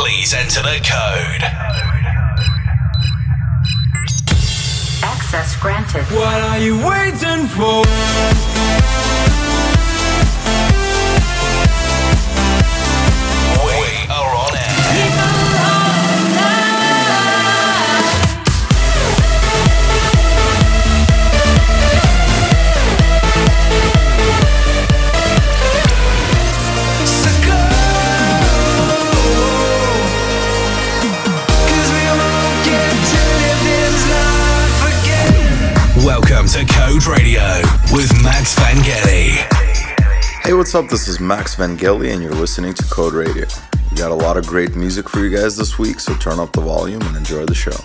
please enter the code. Access granted. What are you waiting for? Radio with Max Vangeli. Hey, what's up? This is Max Vangeli, and you're listening to Code Radio. We got a lot of great music for you guys this week, so turn up the volume and enjoy the show.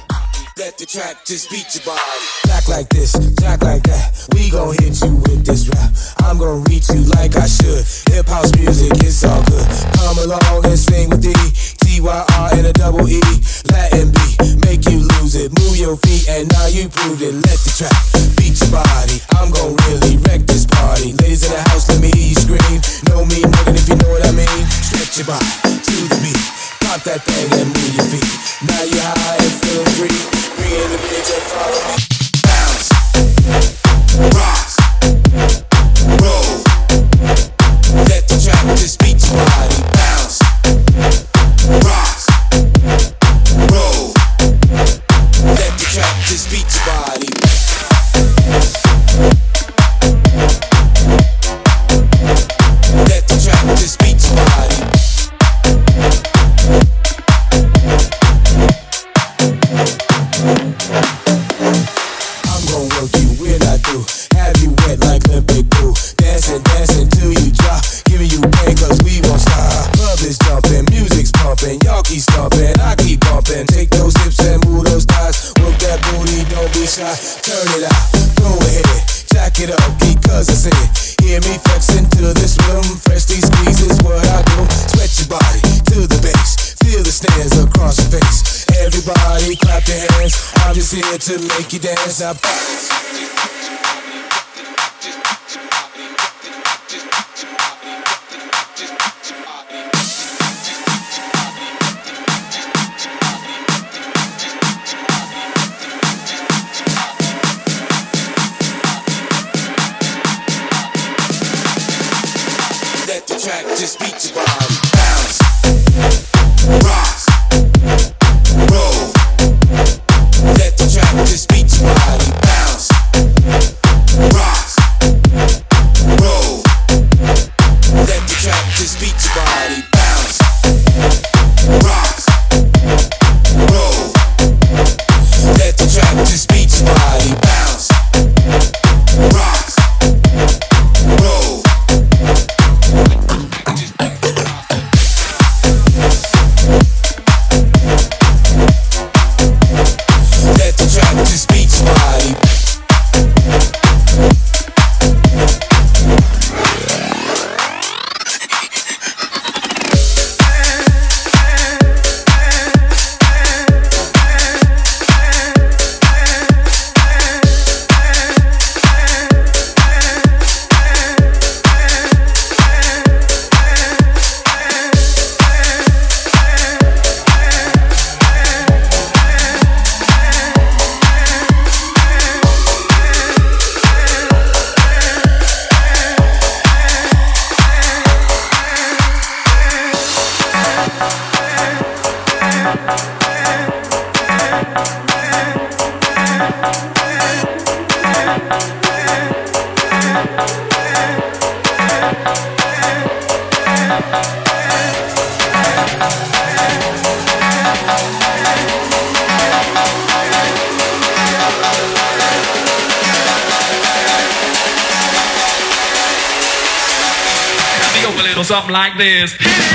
Let the track just beat your body. Jack like this, jack like that. We gon' hit you with this rap. I'm gon' reach you like I should. Hip house music, it's all good. Come along and sing with D. T Y R and a double E. Latin B, make you lose it. Move your feet and now you proved it. Let the track beat your body. I'm gon' really wreck this party. Ladies in the house, let me hear you scream. Know me, nigga, if you know what I mean. Stretch your body to the beat. Pop that thing and move your feet. Now you're high and feeling free. Bring in the bitch and follow me. Bounce, rock, roll. Let the track just A little something like this.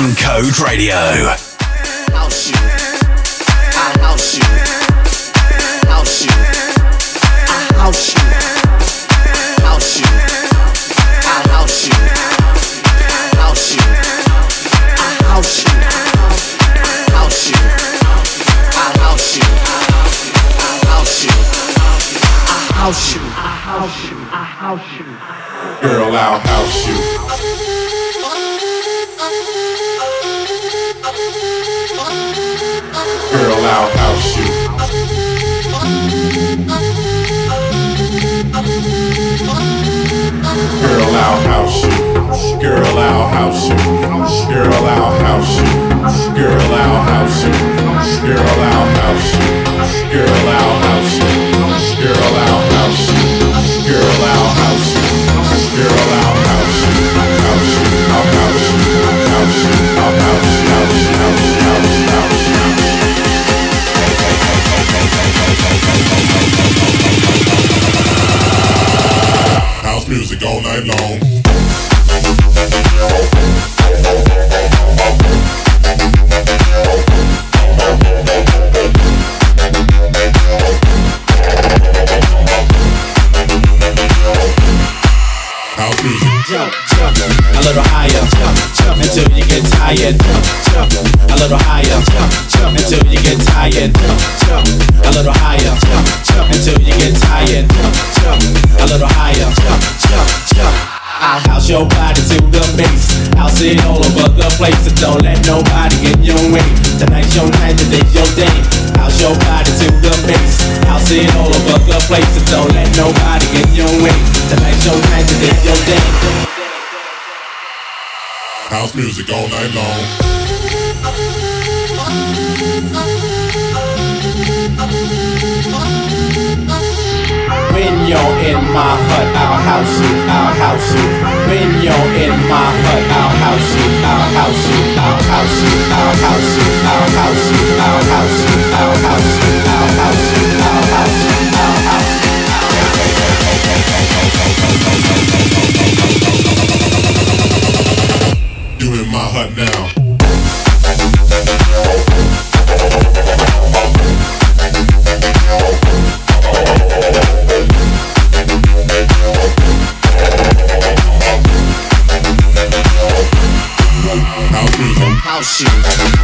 On Code Radio. Girl, I'll house you. Girl, I'll house you. Girl, I'll house you. Girl, I'll house you. Girl, I'll house you. Girl, I'll house you. Girl, I'll house you. Girl, I'll house you. Girl, I'll house you. Girl, I'll house you. Girl, I'll house you. House you. I'll house you. House you. I'll house you. House you. House you. Music all night long. Jump, jump, a little higher, jump, jump until you get tired, jump, jump, a little higher, jump, jump until you get tired, jump, jump, a little higher, your body to the base. I'll sit all over the place, so don't let nobody get in your way. Tonight's your night, today's your day. House your body to the base. I'll sit all over the place, so don't let nobody get in your way. Tonight's your night, today's your day. House music all night long. When you're in my hut, I'll house you, I'll house you. When you're in my hut, I'll house you, I'll house you, I'll house you, I'll house you, I'll house you, I'll house you, I'll house you, I'll house you, I'll house you, I'll house you. You in my hut now. House.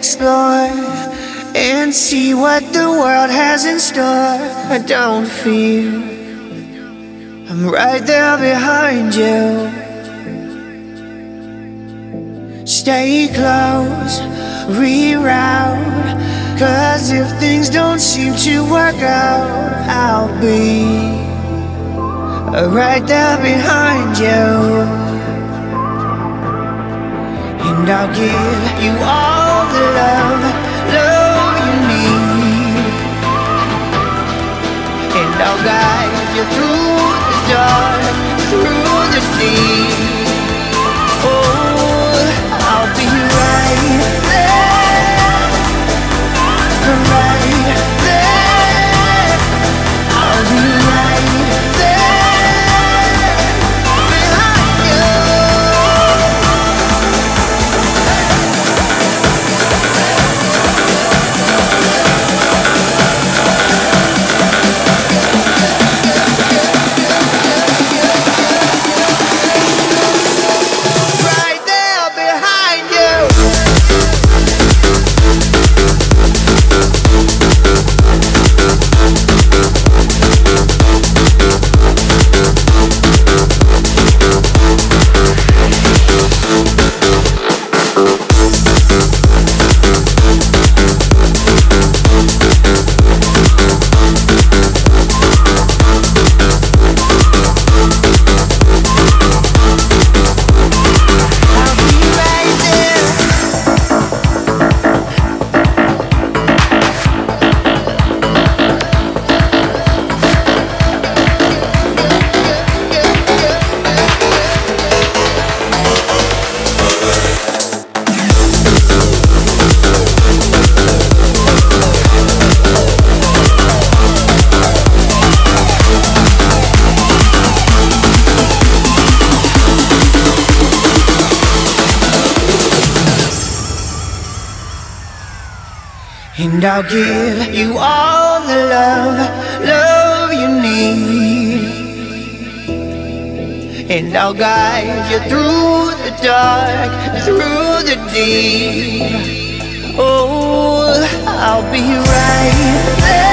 Explore, and see what the world has in store. I don't fear, I'm right there behind you. Stay close, reroute. Cause if things don't seem to work out, I'll be right there behind you. And I'll give you all the love, love you need. And I'll guide you through the dark, through the deep. Oh, I'll be right there, right I'll give you all the love, love you need. And I'll guide you through the dark, through the deep. Oh, I'll be right there.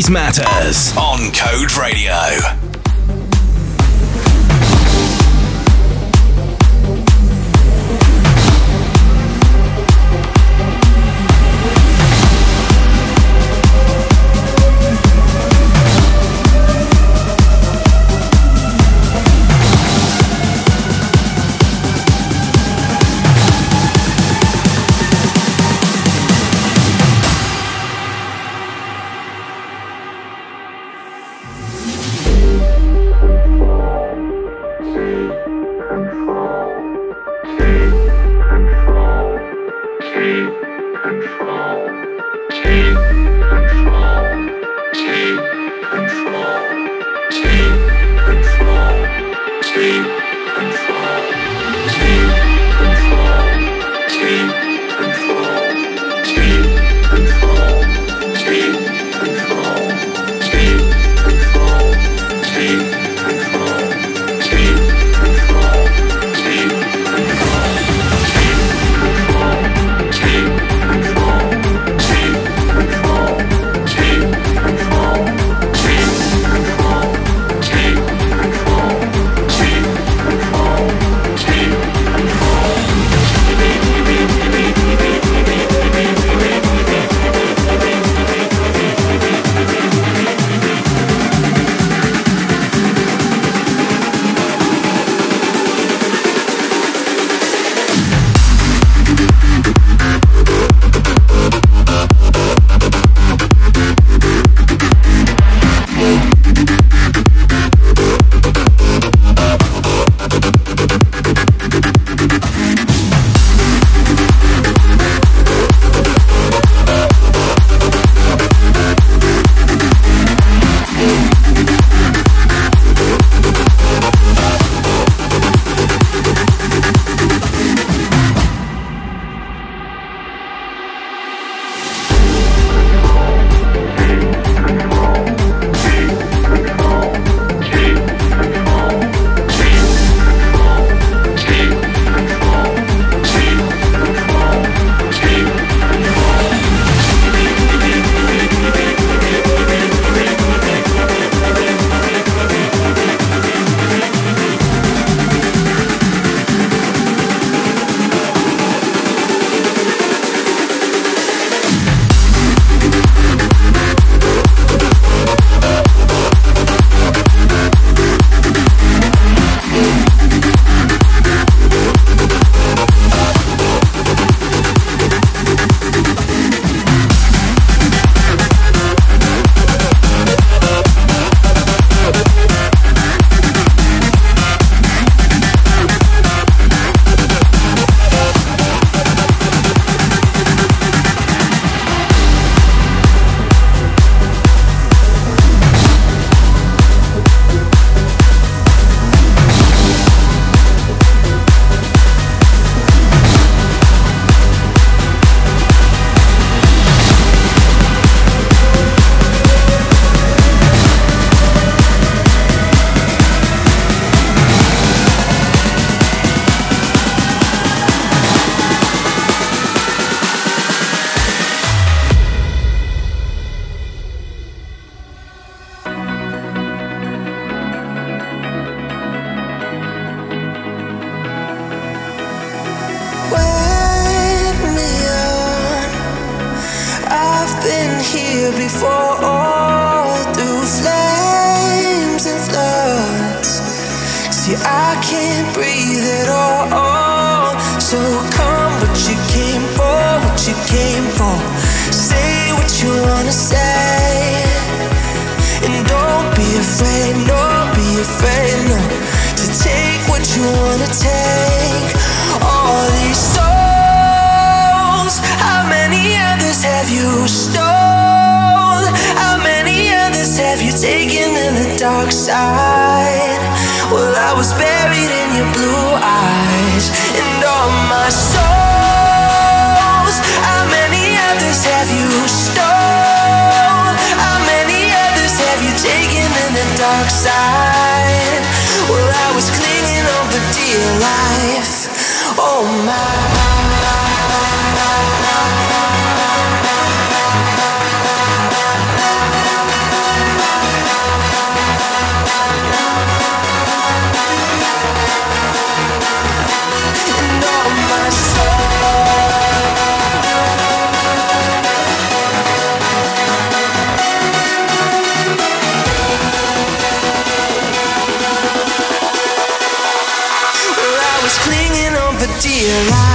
Size matters on Code Radio. taken in the dark side. Well, I was buried in your blue eyes, and all my souls. How many others have you stole? How many others have you taken in the dark side? Well, I was clinging on for dear life. Oh my. realize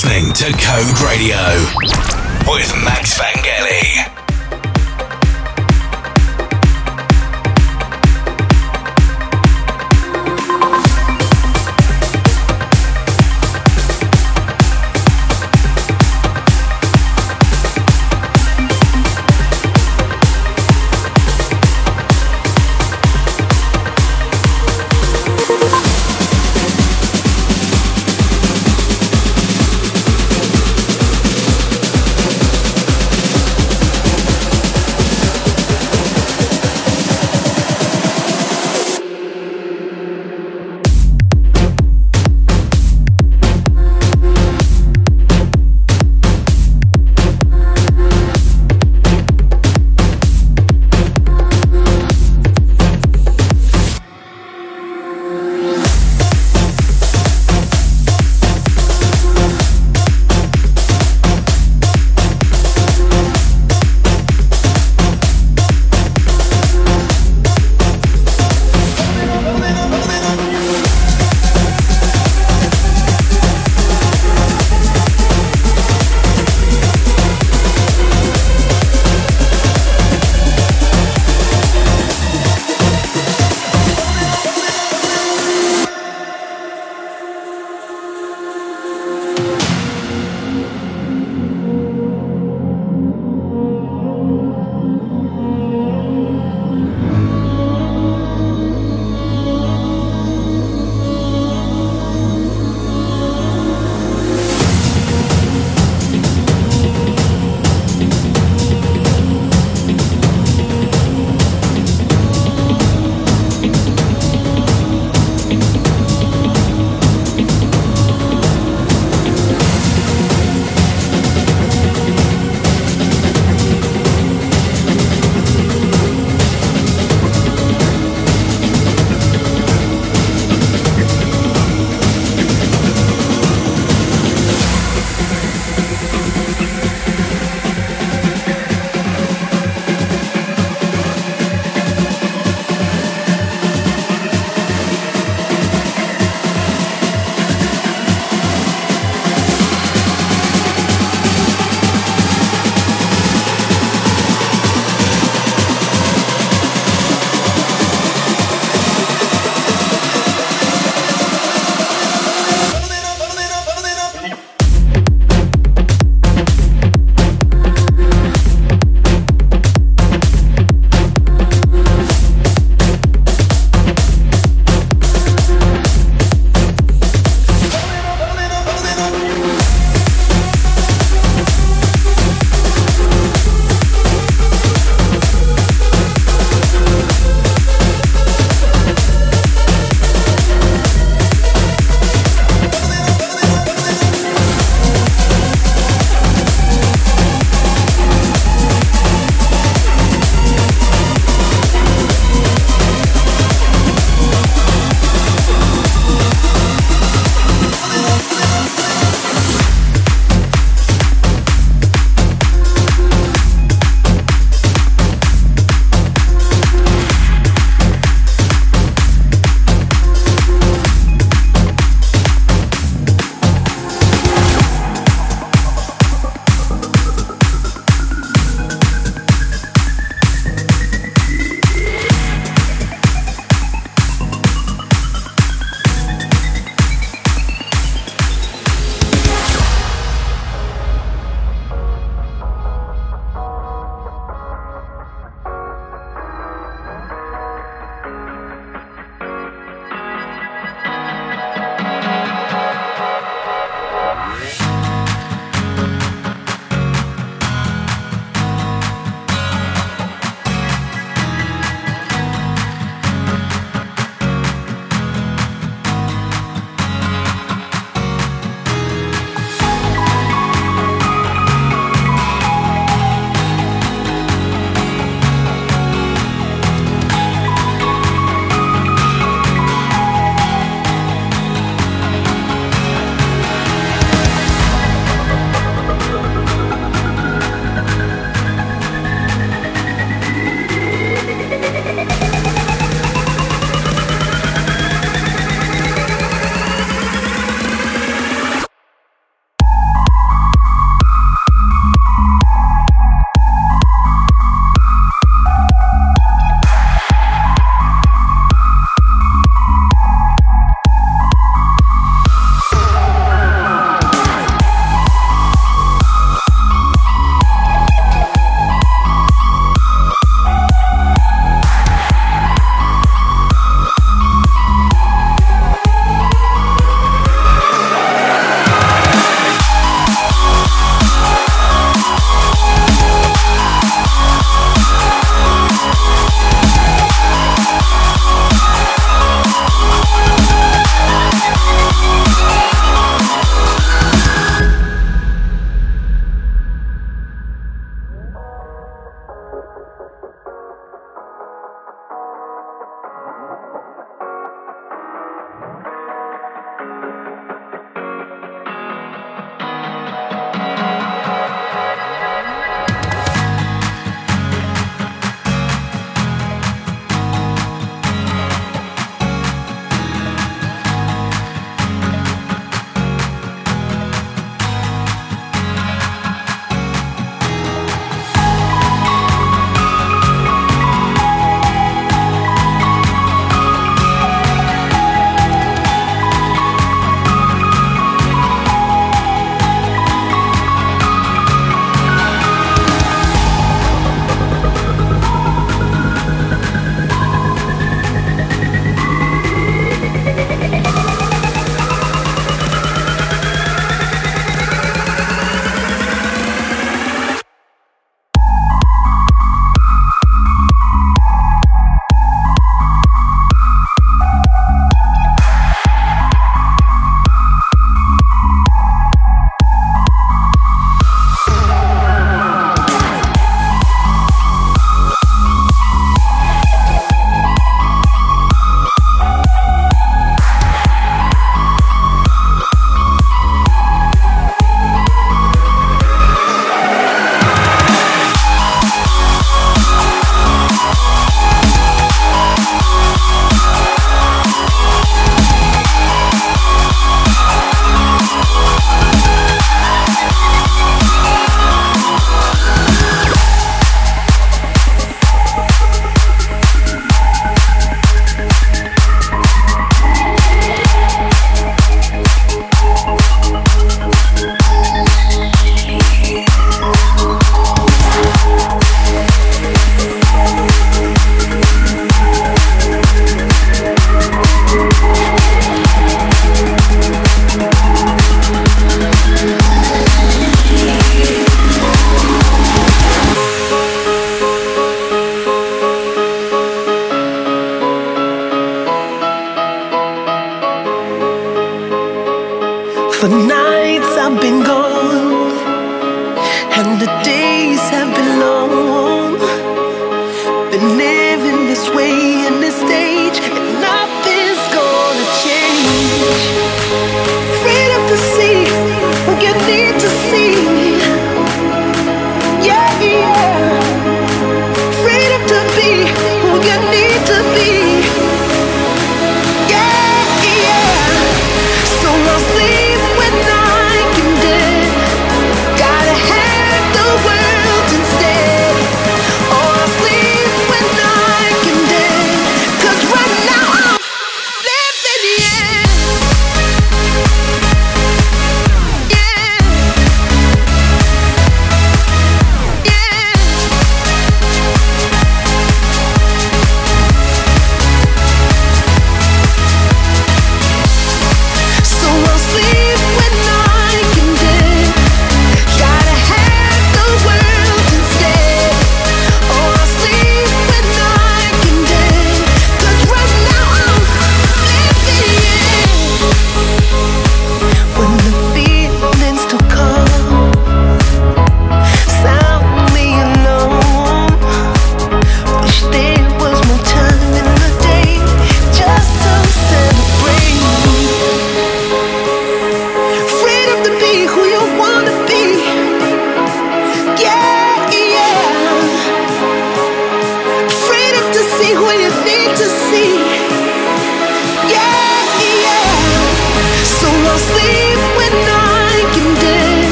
listening to Code Radio with Max Vangeli.